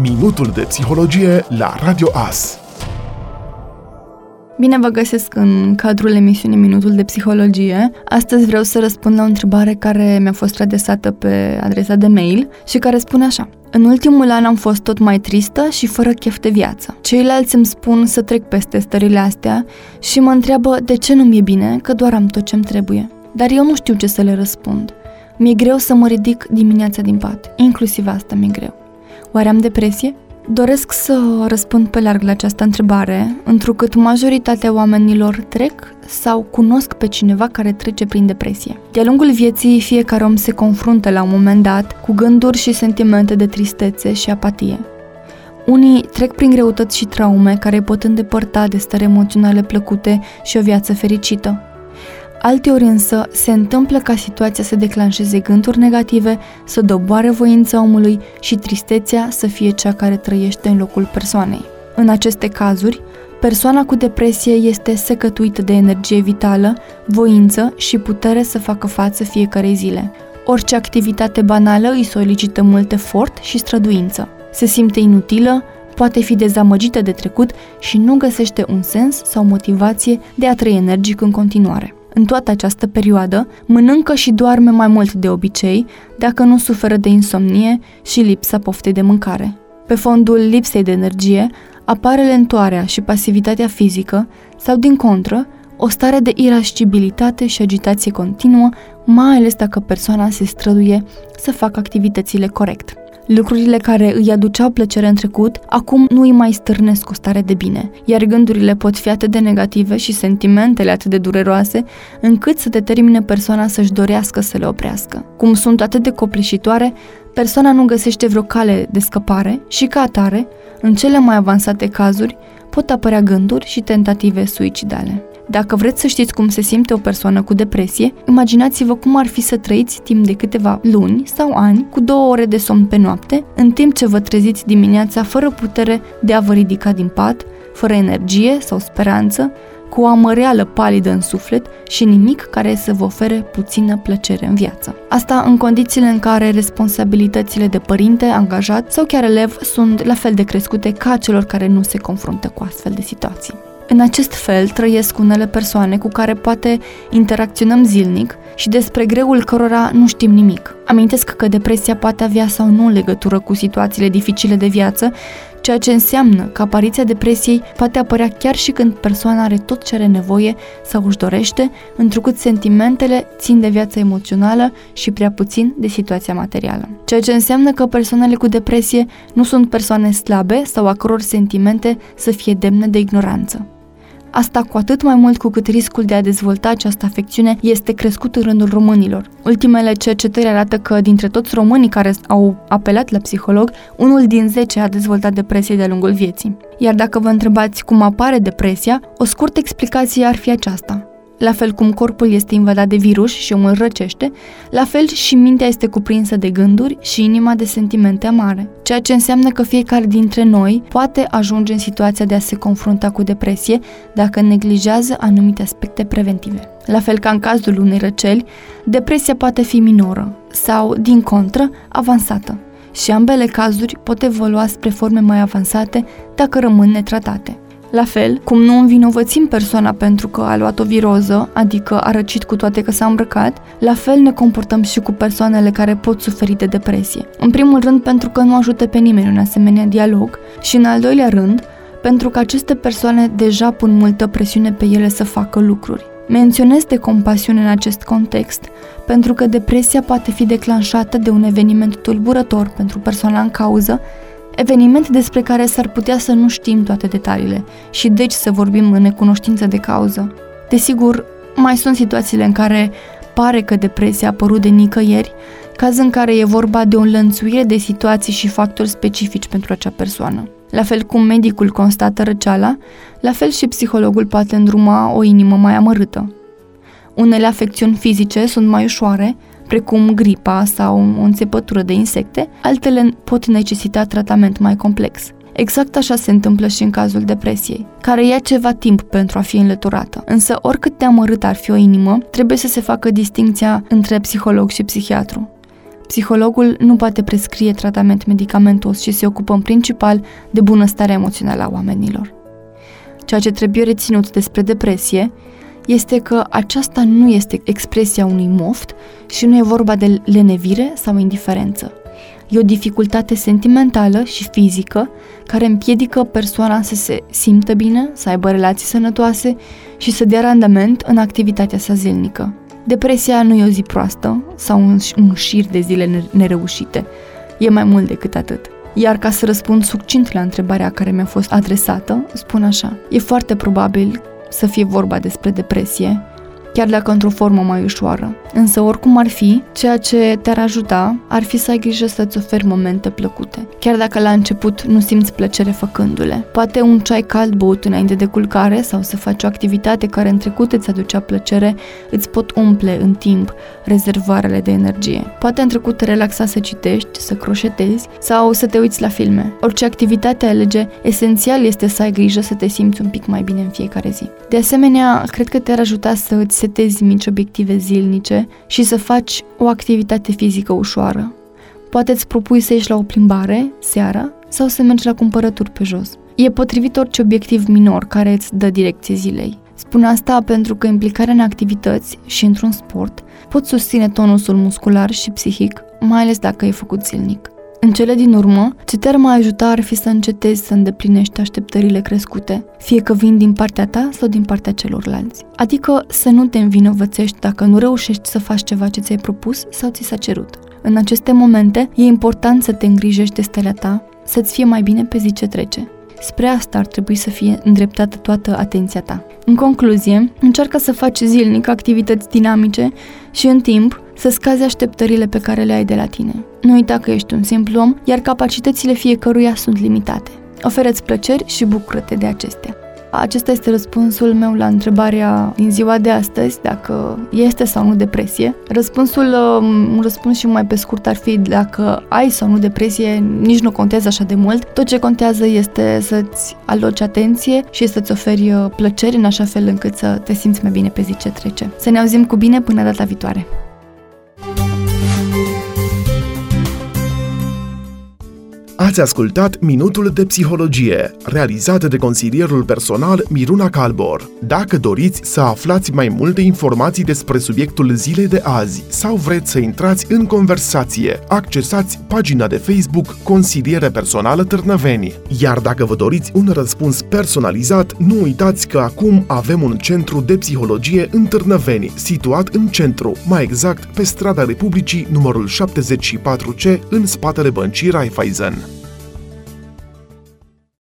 Minutul de psihologie la Radio AS. Bine vă găsesc în cadrul emisiunii Minutul de Psihologie. Astăzi vreau să răspund la o întrebare care mi-a fost adresată pe adresa de mail și care spune așa. În ultimul an am fost tot mai tristă și fără chef de viață. Ceilalți îmi spun să trec peste stările astea și mă întreabă de ce nu mi-e bine, că doar am tot ce-mi trebuie. Dar eu nu știu ce să le răspund. Mi-e greu să mă ridic dimineața din pat. Inclusiv asta mi-e greu. Oare am depresie? Doresc să răspund pe larg la această întrebare, întrucât majoritatea oamenilor trec sau cunosc pe cineva care trece prin depresie. De-a lungul vieții, fiecare om se confruntă la un moment dat cu gânduri și sentimente de tristețe și apatie. Unii trec prin greutăți și traume care pot îndepărta de stări emoționale plăcute și o viață fericită. Alteori însă se întâmplă ca situația să declanșeze gânduri negative, să doboare voința omului și tristețea să fie cea care trăiește în locul persoanei. În aceste cazuri, persoana cu depresie este secătuită de energie vitală, voință și putere să facă față fiecarei zile. Orice activitate banală îi solicită mult efort și străduință. Se simte inutilă, poate fi dezamăgită de trecut și nu găsește un sens sau motivație de a trăi energic în continuare în toată această perioadă, mănâncă și doarme mai mult de obicei, dacă nu suferă de insomnie și lipsa poftei de mâncare. Pe fondul lipsei de energie, apare lentoarea și pasivitatea fizică sau, din contră, o stare de irascibilitate și agitație continuă, mai ales dacă persoana se străduie să facă activitățile corect. Lucrurile care îi aduceau plăcere în trecut, acum nu îi mai stârnesc o stare de bine, iar gândurile pot fi atât de negative și sentimentele atât de dureroase, încât să determine persoana să-și dorească să le oprească. Cum sunt atât de copleșitoare, persoana nu găsește vreo cale de scăpare și, ca atare, în cele mai avansate cazuri, pot apărea gânduri și tentative suicidale. Dacă vreți să știți cum se simte o persoană cu depresie, imaginați-vă cum ar fi să trăiți timp de câteva luni sau ani cu două ore de somn pe noapte, în timp ce vă treziți dimineața fără putere de a vă ridica din pat, fără energie sau speranță, cu o amăreală palidă în suflet și nimic care să vă ofere puțină plăcere în viață. Asta în condițiile în care responsabilitățile de părinte, angajat sau chiar elev sunt la fel de crescute ca celor care nu se confruntă cu astfel de situații. În acest fel trăiesc unele persoane cu care poate interacționăm zilnic și despre greul cărora nu știm nimic. Amintesc că depresia poate avea sau nu legătură cu situațiile dificile de viață, ceea ce înseamnă că apariția depresiei poate apărea chiar și când persoana are tot ce are nevoie sau își dorește, întrucât sentimentele țin de viața emoțională și prea puțin de situația materială. Ceea ce înseamnă că persoanele cu depresie nu sunt persoane slabe sau a căror sentimente să fie demne de ignoranță. Asta cu atât mai mult cu cât riscul de a dezvolta această afecțiune este crescut în rândul românilor. Ultimele cercetări arată că dintre toți românii care au apelat la psiholog, unul din 10 a dezvoltat depresie de-a lungul vieții. Iar dacă vă întrebați cum apare depresia, o scurtă explicație ar fi aceasta. La fel cum corpul este invadat de virus și omul răcește, la fel și mintea este cuprinsă de gânduri și inima de sentimente amare, ceea ce înseamnă că fiecare dintre noi poate ajunge în situația de a se confrunta cu depresie dacă neglijează anumite aspecte preventive. La fel ca în cazul unei răceli, depresia poate fi minoră sau, din contră, avansată și ambele cazuri pot evolua spre forme mai avansate dacă rămân netratate. La fel, cum nu învinovățim persoana pentru că a luat o viroză, adică a răcit cu toate că s-a îmbrăcat, la fel ne comportăm și cu persoanele care pot suferi de depresie. În primul rând pentru că nu ajută pe nimeni un asemenea dialog și în al doilea rând pentru că aceste persoane deja pun multă presiune pe ele să facă lucruri. Menționez de compasiune în acest context, pentru că depresia poate fi declanșată de un eveniment tulburător pentru persoana în cauză eveniment despre care s-ar putea să nu știm toate detaliile și deci să vorbim în necunoștință de cauză. Desigur, mai sunt situațiile în care pare că depresia a apărut de nicăieri, caz în care e vorba de o înlănțuire de situații și factori specifici pentru acea persoană. La fel cum medicul constată răceala, la fel și psihologul poate îndruma o inimă mai amărâtă. Unele afecțiuni fizice sunt mai ușoare, precum gripa sau o înțepătură de insecte, altele pot necesita tratament mai complex. Exact așa se întâmplă și în cazul depresiei, care ia ceva timp pentru a fi înlăturată. Însă, oricât de amărât ar fi o inimă, trebuie să se facă distinția între psiholog și psihiatru. Psihologul nu poate prescrie tratament medicamentos și se ocupă în principal de bunăstarea emoțională a oamenilor. Ceea ce trebuie reținut despre depresie este că aceasta nu este expresia unui moft și nu e vorba de lenevire sau indiferență. E o dificultate sentimentală și fizică care împiedică persoana să se simtă bine, să aibă relații sănătoase și să dea randament în activitatea sa zilnică. Depresia nu e o zi proastă sau un, un șir de zile nereușite. E mai mult decât atât. Iar ca să răspund succint la întrebarea care mi-a fost adresată, spun așa. E foarte probabil să fie vorba despre depresie, chiar dacă într-o formă mai ușoară. Însă, oricum ar fi, ceea ce te-ar ajuta ar fi să ai grijă să-ți oferi momente plăcute. Chiar dacă la început nu simți plăcere făcându-le. Poate un ceai cald băut înainte de culcare sau să faci o activitate care în trecut îți aducea plăcere, îți pot umple în timp rezervoarele de energie. Poate în trecut te relaxa să citești, să croșetezi sau să te uiți la filme. Orice activitate alege, esențial este să ai grijă să te simți un pic mai bine în fiecare zi. De asemenea, cred că te-ar ajuta să îți setezi mici obiective zilnice și să faci o activitate fizică ușoară. Poate îți propui să ieși la o plimbare seara sau să mergi la cumpărături pe jos. E potrivit orice obiectiv minor care îți dă direcție zilei. Spun asta pentru că implicarea în activități și într-un sport pot susține tonusul muscular și psihic, mai ales dacă e făcut zilnic. În cele din urmă, ce te-ar mai ajuta ar fi să încetezi să îndeplinești așteptările crescute, fie că vin din partea ta sau din partea celorlalți. Adică să nu te învinovățești dacă nu reușești să faci ceva ce ți-ai propus sau ți s-a cerut. În aceste momente, e important să te îngrijești de starea ta, să-ți fie mai bine pe zi ce trece. Spre asta ar trebui să fie îndreptată toată atenția ta. În concluzie, încearcă să faci zilnic activități dinamice și în timp să scazi așteptările pe care le ai de la tine. Nu uita că ești un simplu om, iar capacitățile fiecăruia sunt limitate. Oferă-ți plăceri și bucură-te de acestea. Acesta este răspunsul meu la întrebarea din ziua de astăzi, dacă este sau nu depresie. Răspunsul, um, un răspuns și mai pe scurt ar fi dacă ai sau nu depresie, nici nu contează așa de mult. Tot ce contează este să-ți aloci atenție și să-ți oferi uh, plăceri în așa fel încât să te simți mai bine pe zi ce trece. Să ne auzim cu bine până data viitoare! Ați ascultat Minutul de Psihologie, realizat de consilierul personal Miruna Calbor. Dacă doriți să aflați mai multe informații despre subiectul zilei de azi sau vreți să intrați în conversație, accesați pagina de Facebook Consiliere Personală Târnăveni. Iar dacă vă doriți un răspuns personalizat, nu uitați că acum avem un centru de psihologie în Târnăveni, situat în centru, mai exact pe strada Republicii numărul 74C, în spatele băncii Raiffeisen.